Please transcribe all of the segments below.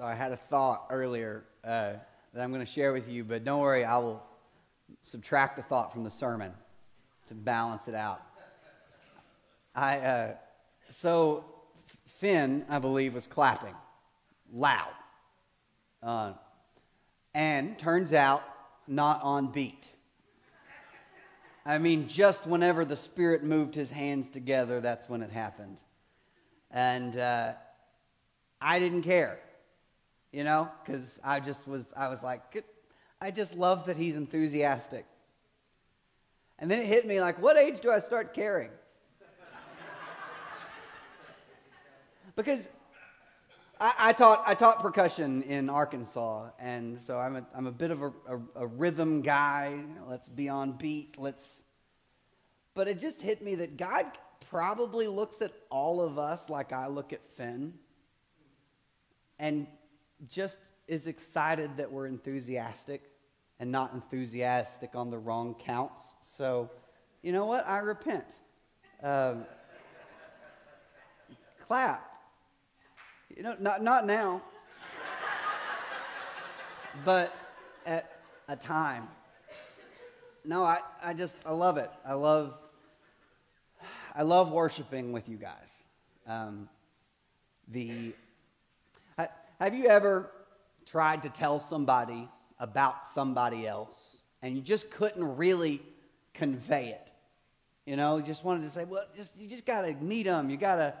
So I had a thought earlier uh, that I'm going to share with you, but don't worry, I will subtract a thought from the sermon to balance it out. I uh, so Finn, I believe, was clapping loud, uh, and turns out not on beat. I mean, just whenever the Spirit moved his hands together, that's when it happened. And uh, I didn't care, you know, because I just was, I was like, I just love that he's enthusiastic. And then it hit me like, what age do I start caring? because I, I, taught, I taught percussion in Arkansas, and so I'm a, I'm a bit of a, a, a rhythm guy. Let's be on beat. Let's. But it just hit me that God probably looks at all of us like I look at Finn, and just is excited that we're enthusiastic and not enthusiastic on the wrong counts. So, you know what? I repent. Um, clap. You know, not, not now, but at a time. No, I, I just, I love it. I love, I love worshiping with you guys. Um, the, have you ever tried to tell somebody about somebody else and you just couldn't really convey it? You know, just wanted to say, well, just, you just got to meet them. You got to,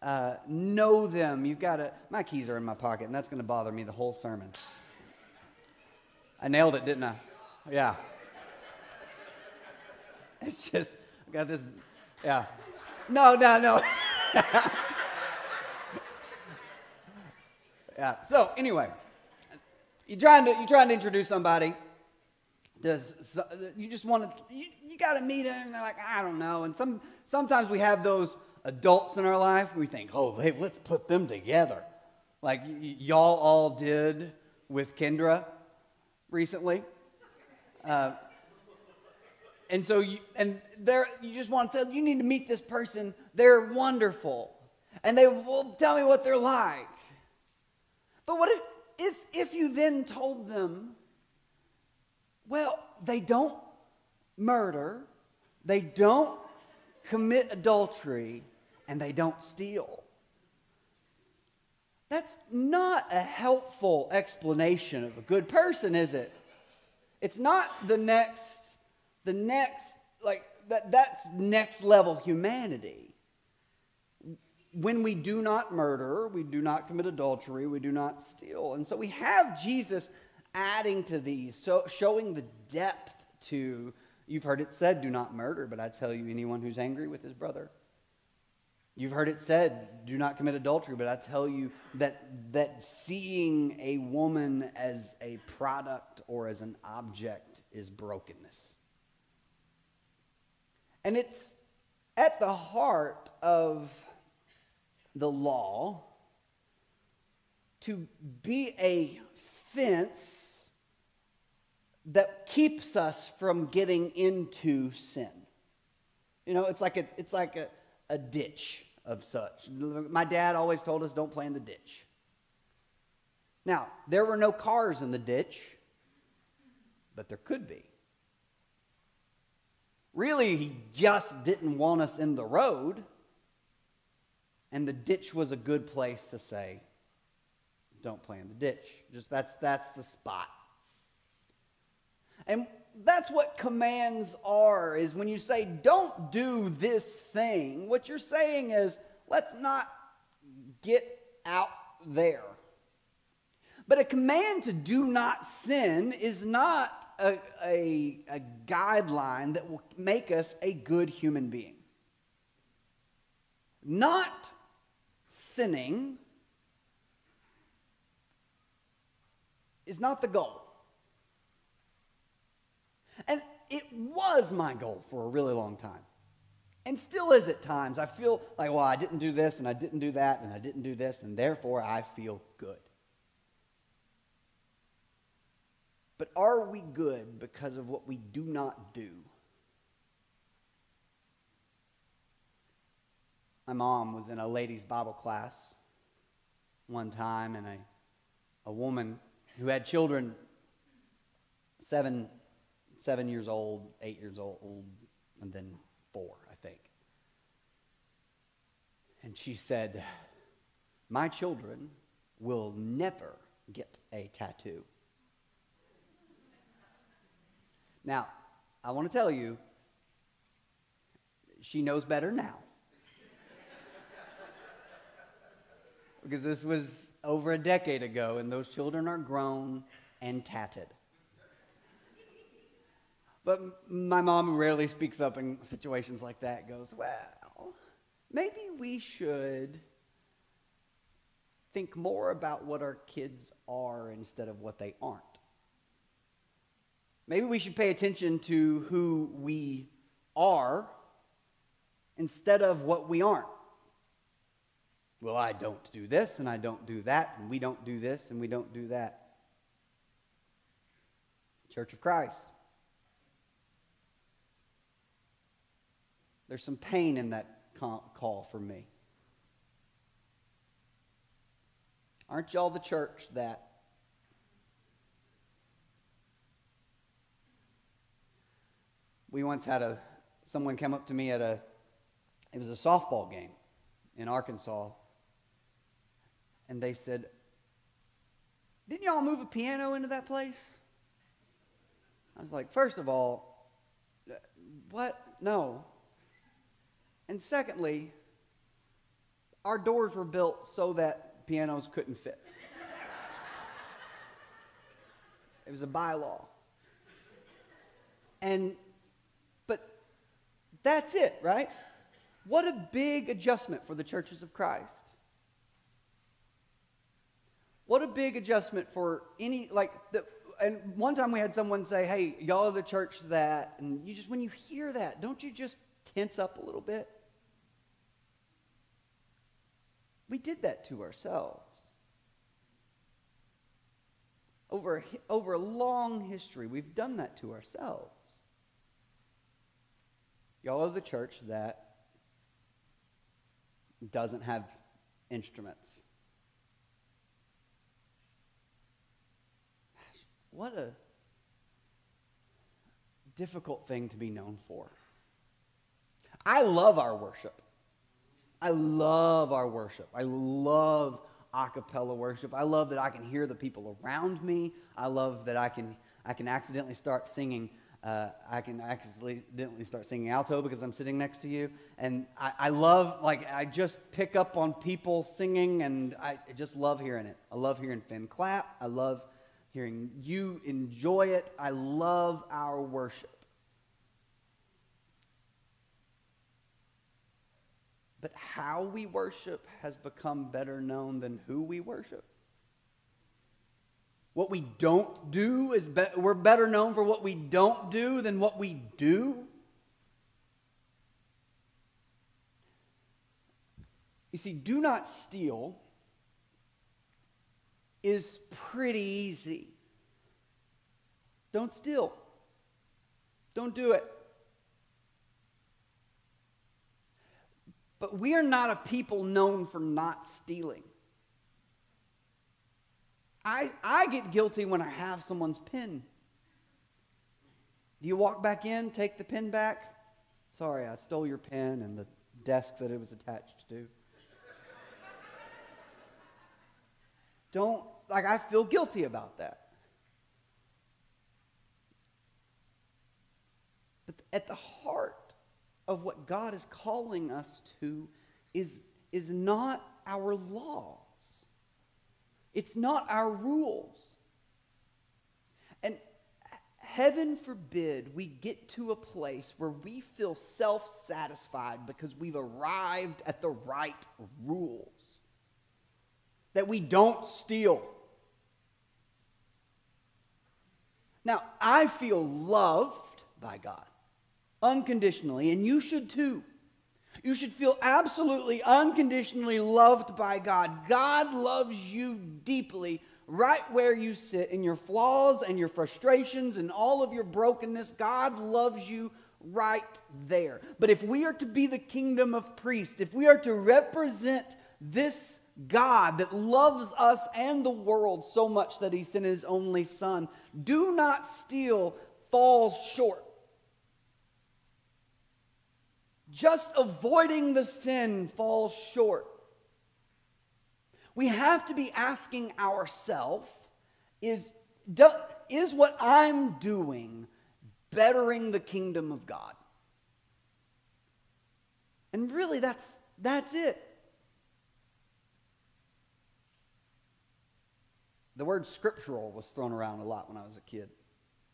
uh, know them. You've got to. My keys are in my pocket, and that's going to bother me the whole sermon. I nailed it, didn't I? Yeah. It's just, I got this. Yeah. No, no, no. yeah. So, anyway, you're trying to, you're trying to introduce somebody. Does, you just want to, you, you got to meet them. They're like, I don't know. And some, sometimes we have those adults in our life, we think, oh, hey, let's put them together. Like y- y'all all did with Kendra recently. Uh, and so you, and there, you just want to tell, you need to meet this person. They're wonderful. And they will tell me what they're like. But what if, if, if you then told them, well, they don't murder, they don't commit adultery, and they don't steal. That's not a helpful explanation of a good person, is it? It's not the next, the next, like, that, that's next level humanity. When we do not murder, we do not commit adultery, we do not steal. And so we have Jesus adding to these, so showing the depth to, you've heard it said, do not murder, but I tell you, anyone who's angry with his brother You've heard it said, do not commit adultery, but I tell you that, that seeing a woman as a product or as an object is brokenness. And it's at the heart of the law to be a fence that keeps us from getting into sin. You know, it's like a, it's like a, a ditch of such. My dad always told us don't play in the ditch. Now, there were no cars in the ditch, but there could be. Really, he just didn't want us in the road, and the ditch was a good place to say, don't play in the ditch. Just that's that's the spot. And that's what commands are is when you say don't do this thing what you're saying is let's not get out there but a command to do not sin is not a, a, a guideline that will make us a good human being not sinning is not the goal and it was my goal for a really long time. And still is at times. I feel like, well, I didn't do this and I didn't do that and I didn't do this, and therefore I feel good. But are we good because of what we do not do? My mom was in a ladies' Bible class one time, and a, a woman who had children seven, seven years old, eight years old, and then four, I think. And she said, My children will never get a tattoo. Now, I want to tell you, she knows better now. Because this was over a decade ago, and those children are grown and tatted. But my mom, who rarely speaks up in situations like that, goes, Well, maybe we should think more about what our kids are instead of what they aren't. Maybe we should pay attention to who we are instead of what we aren't. Well, I don't do this and I don't do that, and we don't do this and we don't do that. Church of Christ. There's some pain in that call for me. Aren't y'all the church that we once had a someone come up to me at a it was a softball game in Arkansas and they said didn't y'all move a piano into that place? I was like first of all uh, what? No. And secondly our doors were built so that pianos couldn't fit. It was a bylaw. And but that's it, right? What a big adjustment for the churches of Christ. What a big adjustment for any, like, the, and one time we had someone say, hey, y'all are the church that, and you just, when you hear that, don't you just tense up a little bit? We did that to ourselves. Over, over a long history, we've done that to ourselves. Y'all are the church that doesn't have instruments. What a difficult thing to be known for. I love our worship. I love our worship. I love a cappella worship. I love that I can hear the people around me. I love that I can I can accidentally start singing uh, I can accidentally start singing alto because I'm sitting next to you. And I, I, love, like, I just pick up on people singing, and I just love hearing it. I love hearing Finn clap. I love hearing you enjoy it. I love our worship. But how we worship has become better known than who we worship. What we don't do is be- we're better known for what we don't do than what we do. You see, do not steal is pretty easy. Don't steal. Don't do it. But we are not a people known for not stealing. I, I get guilty when I have someone's pen. Do you walk back in, take the pen back? Sorry, I stole your pen and the desk that it was attached to. Don't, like, I feel guilty about that. But at the heart of what God is calling us to is, is not our laws. It's not our rules. And heaven forbid we get to a place where we feel self satisfied because we've arrived at the right rules. That we don't steal. Now, I feel loved by God unconditionally, and you should too. You should feel absolutely unconditionally loved by God. God loves you deeply right where you sit in your flaws and your frustrations and all of your brokenness. God loves you right there. But if we are to be the kingdom of priests, if we are to represent this God that loves us and the world so much that he sent his only son, do not steal, falls short. Just avoiding the sin falls short. We have to be asking ourselves is, is what I'm doing bettering the kingdom of God? And really, that's, that's it. The word scriptural was thrown around a lot when I was a kid.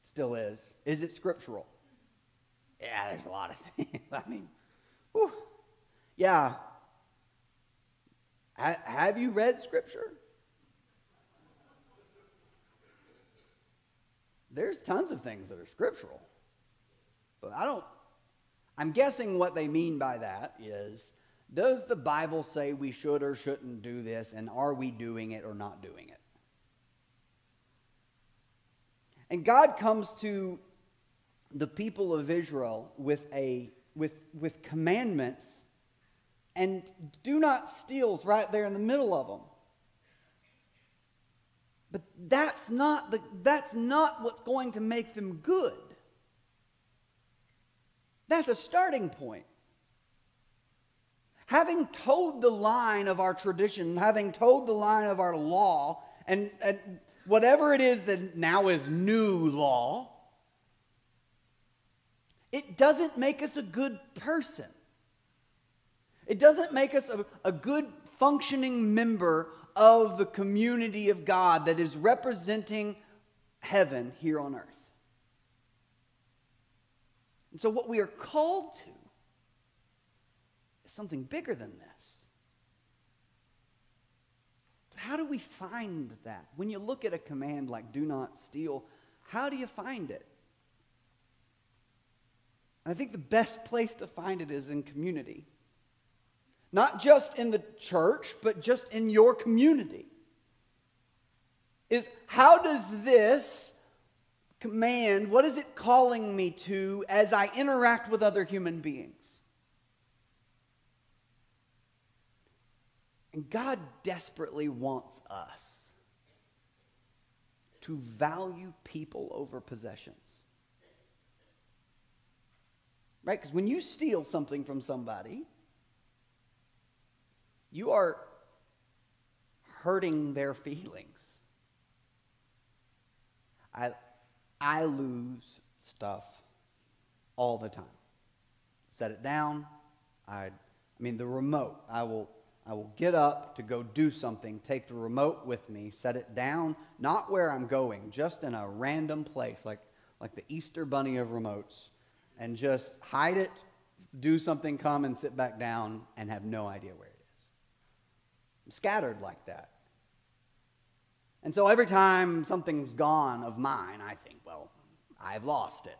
Still is. Is it scriptural? Yeah, there's a lot of things. I mean, whew. yeah. Ha- have you read scripture? There's tons of things that are scriptural. But I don't, I'm guessing what they mean by that is does the Bible say we should or shouldn't do this, and are we doing it or not doing it? And God comes to the people of Israel with, a, with, with commandments, and do not steals right there in the middle of them. But that's not, the, that's not what's going to make them good. That's a starting point. Having told the line of our tradition, having told the line of our law, and, and whatever it is that now is new law, it doesn't make us a good person. It doesn't make us a, a good functioning member of the community of God that is representing heaven here on earth. And so, what we are called to is something bigger than this. How do we find that? When you look at a command like do not steal, how do you find it? I think the best place to find it is in community. Not just in the church, but just in your community. Is how does this command, what is it calling me to as I interact with other human beings? And God desperately wants us to value people over possessions. Right? Because when you steal something from somebody, you are hurting their feelings. I, I lose stuff all the time. Set it down. I, I mean, the remote. I will, I will get up to go do something, take the remote with me, set it down, not where I'm going, just in a random place, like, like the Easter bunny of remotes, and just hide it, do something, come and sit back down, and have no idea where it is. I'm scattered like that. And so every time something's gone of mine, I think, well, I've lost it.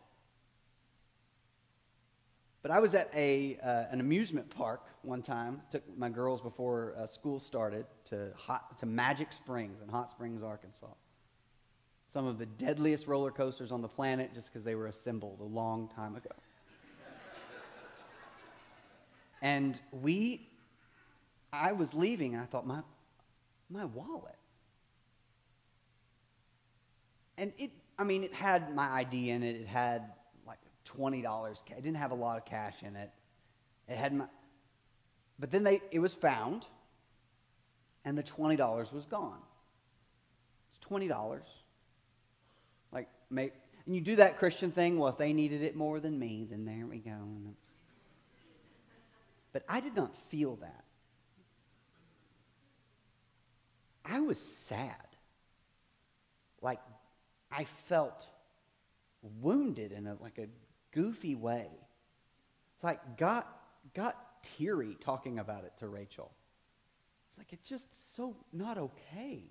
But I was at a, uh, an amusement park one time, took my girls before uh, school started to, hot, to Magic Springs in Hot Springs, Arkansas. Some of the deadliest roller coasters on the planet just because they were assembled a long time ago. and we, I was leaving, and I thought, my, my wallet. And it, I mean, it had my ID in it. It had $20. It didn't have a lot of cash in it. It had my, but then they, it was found, and the $20 was gone. It's $20. Like, make, and you do that Christian thing, well, if they needed it more than me, then there we go. But I did not feel that. I was sad. Like, I felt wounded in a, like a goofy way. Like got got teary talking about it to Rachel. It's like it's just so not okay.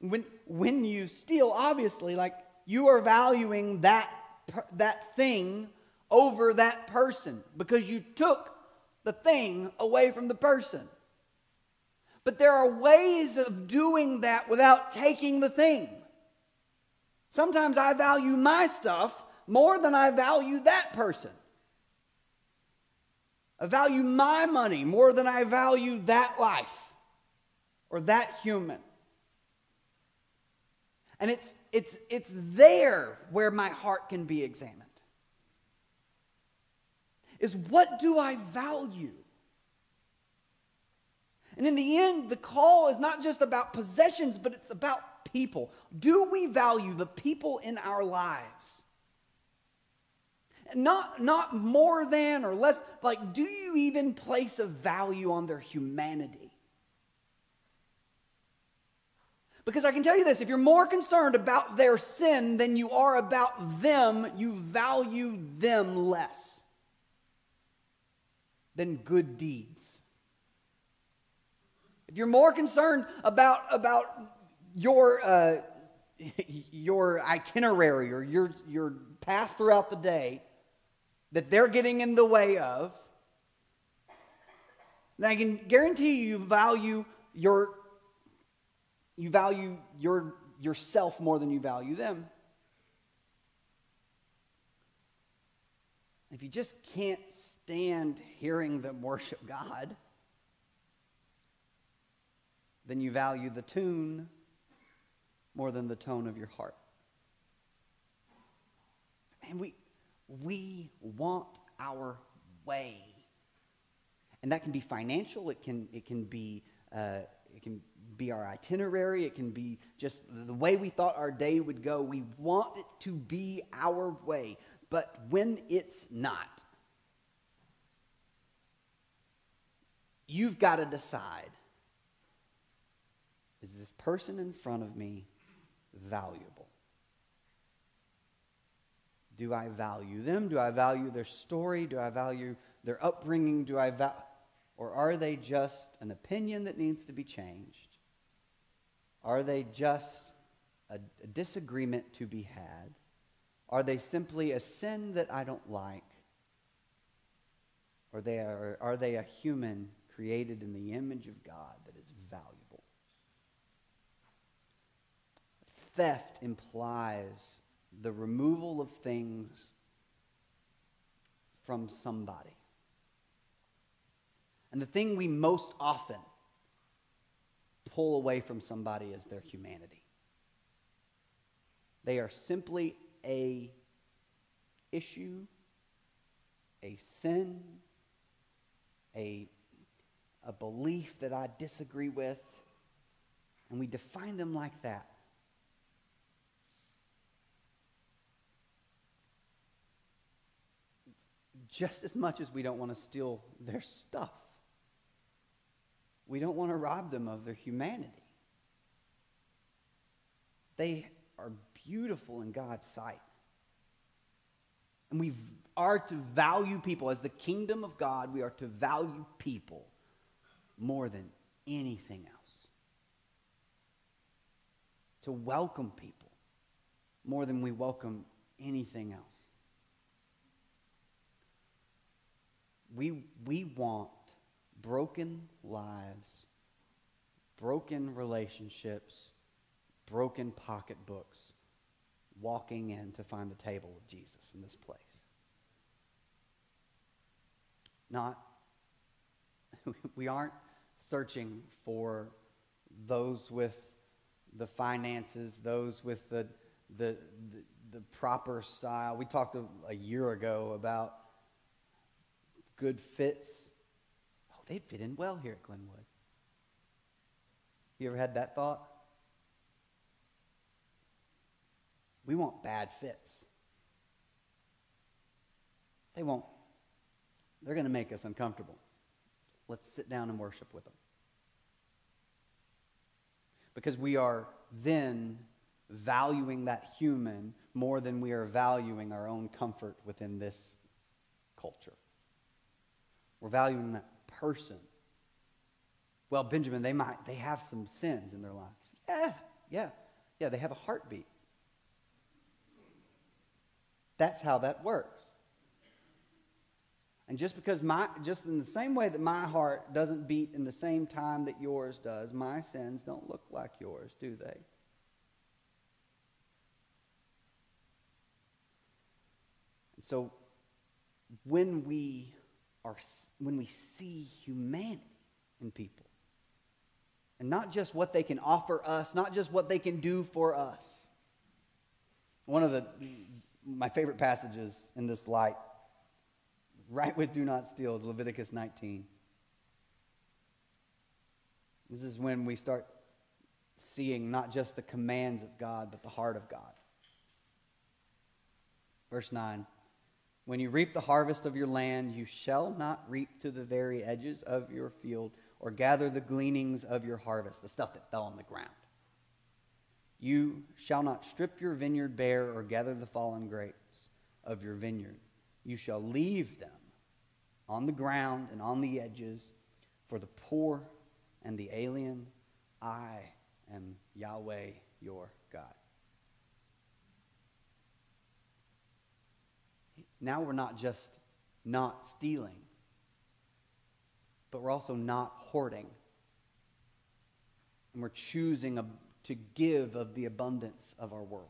When when you steal, obviously, like you are valuing that that thing over that person because you took the thing away from the person. But there are ways of doing that without taking the thing. Sometimes I value my stuff more than I value that person. I value my money more than I value that life or that human. And it's, it's, it's there where my heart can be examined. Is what do I value? And in the end, the call is not just about possessions, but it's about people. Do we value the people in our lives? Not, not more than or less, like, do you even place a value on their humanity? Because I can tell you this if you're more concerned about their sin than you are about them, you value them less than good deeds. If you're more concerned about, about your, uh, your itinerary or your, your path throughout the day that they're getting in the way of, then I can guarantee you value your you value your, yourself more than you value them. If you just can't stand hearing them worship God, then you value the tune more than the tone of your heart. And we, we want our way. And that can be financial, it can, it can be, uh, it can be our itinerary, it can be just the way we thought our day would go. We want it to be our way. But when it's not, you've got to decide is this person in front of me valuable? Do I value them? Do I value their story? Do I value their upbringing? Do I value, or are they just an opinion that needs to be changed? Are they just a, a disagreement to be had? Are they simply a sin that I don't like? Or they are, are they a human created in the image of God that is valuable? Theft implies the removal of things from somebody. And the thing we most often pull away from somebody is their humanity. They are simply a issue, a sin, a, a belief that I disagree with, and we define them like that. Just as much as we don't want to steal their stuff. We don't want to rob them of their humanity. They are beautiful in God's sight. And we are to value people. As the kingdom of God, we are to value people more than anything else. To welcome people more than we welcome anything else. We, we want broken lives, broken relationships, broken pocketbooks, walking in to find the table of Jesus in this place. Not, we aren't searching for those with the finances, those with the, the, the, the proper style. We talked a, a year ago about good fits Oh, they'd fit in well here at Glenwood. You ever had that thought? We want bad fits. They won't. They're going to make us uncomfortable. Let's sit down and worship with them. Because we are then valuing that human more than we are valuing our own comfort within this culture. We're valuing that person. Well, Benjamin, they might they have some sins in their life. Yeah, yeah, yeah, they have a heartbeat. That's how that works. And just because my just in the same way that my heart doesn't beat in the same time that yours does, my sins don't look like yours, do they? And so when we when we see humanity in people. And not just what they can offer us, not just what they can do for us. One of the my favorite passages in this light, right with do not steal, is Leviticus 19. This is when we start seeing not just the commands of God, but the heart of God. Verse 9 When you reap the harvest of your land, you shall not reap to the very edges of your field or gather the gleanings of your harvest, the stuff that fell on the ground. You shall not strip your vineyard bare or gather the fallen grapes of your vineyard. You shall leave them on the ground and on the edges for the poor and the alien. I am Yahweh your God. Now we're not just not stealing, but we're also not hoarding. And we're choosing to give of the abundance of our world.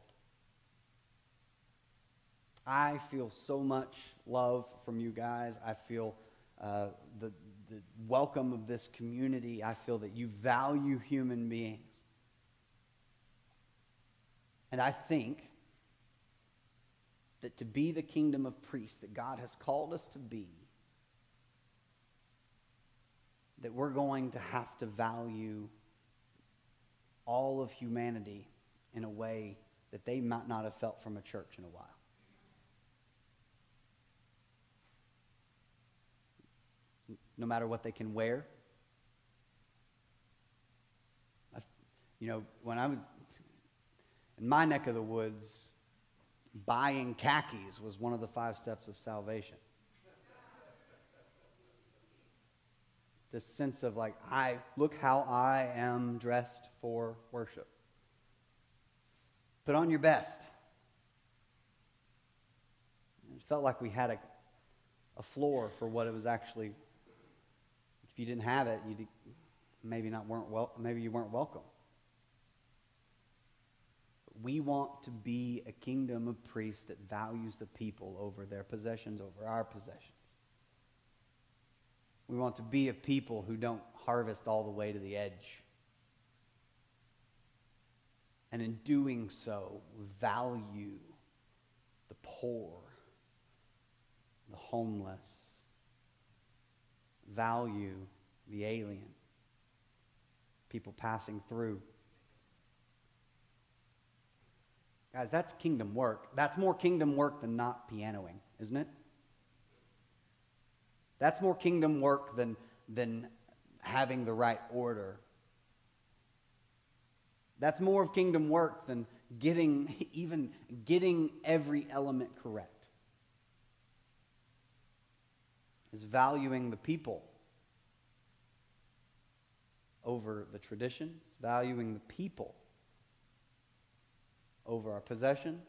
I feel so much love from you guys. I feel uh, the, the welcome of this community. I feel that you value human beings. And I think that to be the kingdom of priests that God has called us to be, that we're going to have to value all of humanity in a way that they might not have felt from a church in a while. No matter what they can wear. you know, when I was in my neck of the woods, buying khakis was one of the five steps of salvation. this sense of like, I look how I am dressed for worship. Put on your best. It felt like we had a, a floor for what it was actually. If you didn't have it, you maybe not weren't well, maybe you weren't welcome. We want to be a kingdom of priests that values the people over their possessions, over our possessions. We want to be a people who don't harvest all the way to the edge. And in doing so, value the poor, the homeless, value the alien, people passing through. Guys, that's kingdom work. That's more kingdom work than not pianoing, isn't it? That's more kingdom work than, than having the right order. That's more of kingdom work than getting even getting every element correct. Is valuing the people over the traditions, valuing the people over our possessions,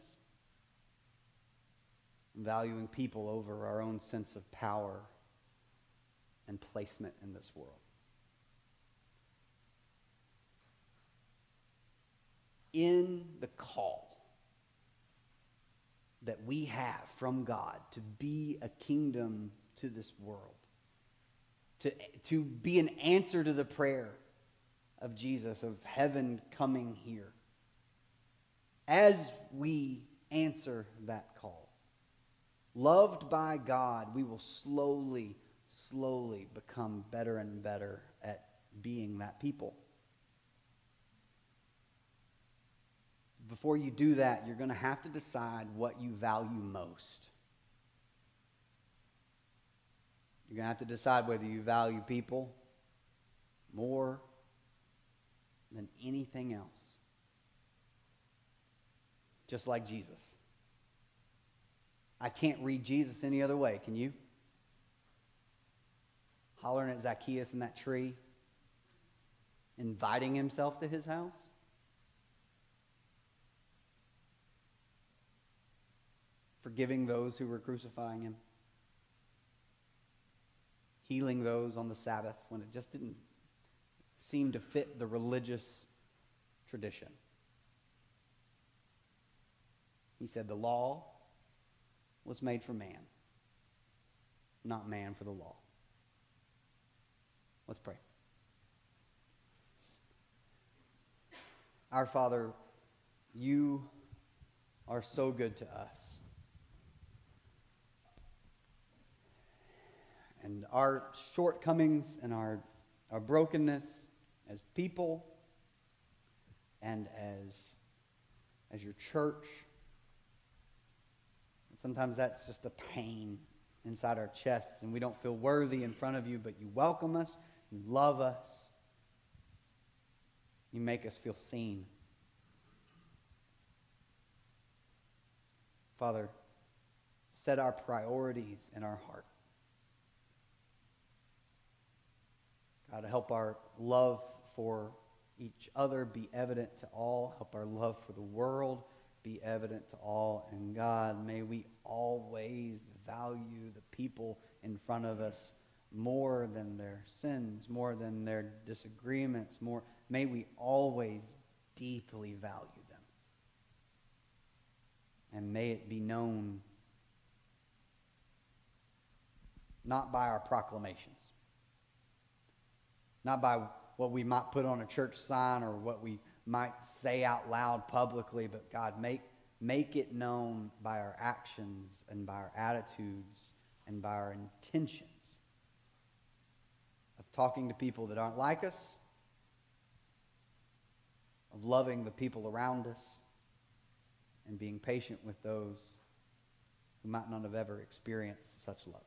valuing people over our own sense of power and placement in this world. In the call that we have from God to be a kingdom to this world, to, to be an answer to the prayer of Jesus, of heaven coming here, as we answer that call, loved by God, we will slowly slowly become better and better at being that people. Before you do that, you're going to have to decide what you value most. You're going to have to decide whether you value people more than anything else. Just like Jesus. I can't read Jesus any other way, can you? hollering at Zacchaeus in that tree, inviting himself to his house? Forgiving those who were crucifying him? Healing those on the Sabbath when it just didn't seem to fit the religious tradition? He said the law was made for man not man, for the law. Let's pray. Our Father, you are so good to us. And our shortcomings and our, our brokenness as people and as, as your church, sometimes that's just a pain inside our chests, and we don't feel worthy in front of you, but you welcome us, you love us, you make us feel seen. Father, set our priorities in our heart. God, help our love for each other be evident to all. Help our love for the world be evident to all. And God, may we always value the people in front of us more than their sins, more than their disagreements, more may we always deeply value them. And may it be known not by our proclamations, not by what we might put on a church sign or what we might say out loud publicly, but God, make, make it known by our actions and by our attitudes and by our intentions of talking to people that aren't like us, of loving the people around us, and being patient with those who might not have ever experienced such love.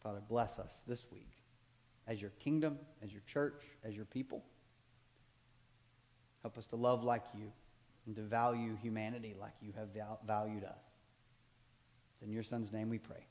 Father, bless us this week as your kingdom, as your church, as your people. Help us to love like you and to value humanity like you have valued us. It's in your son's name we pray.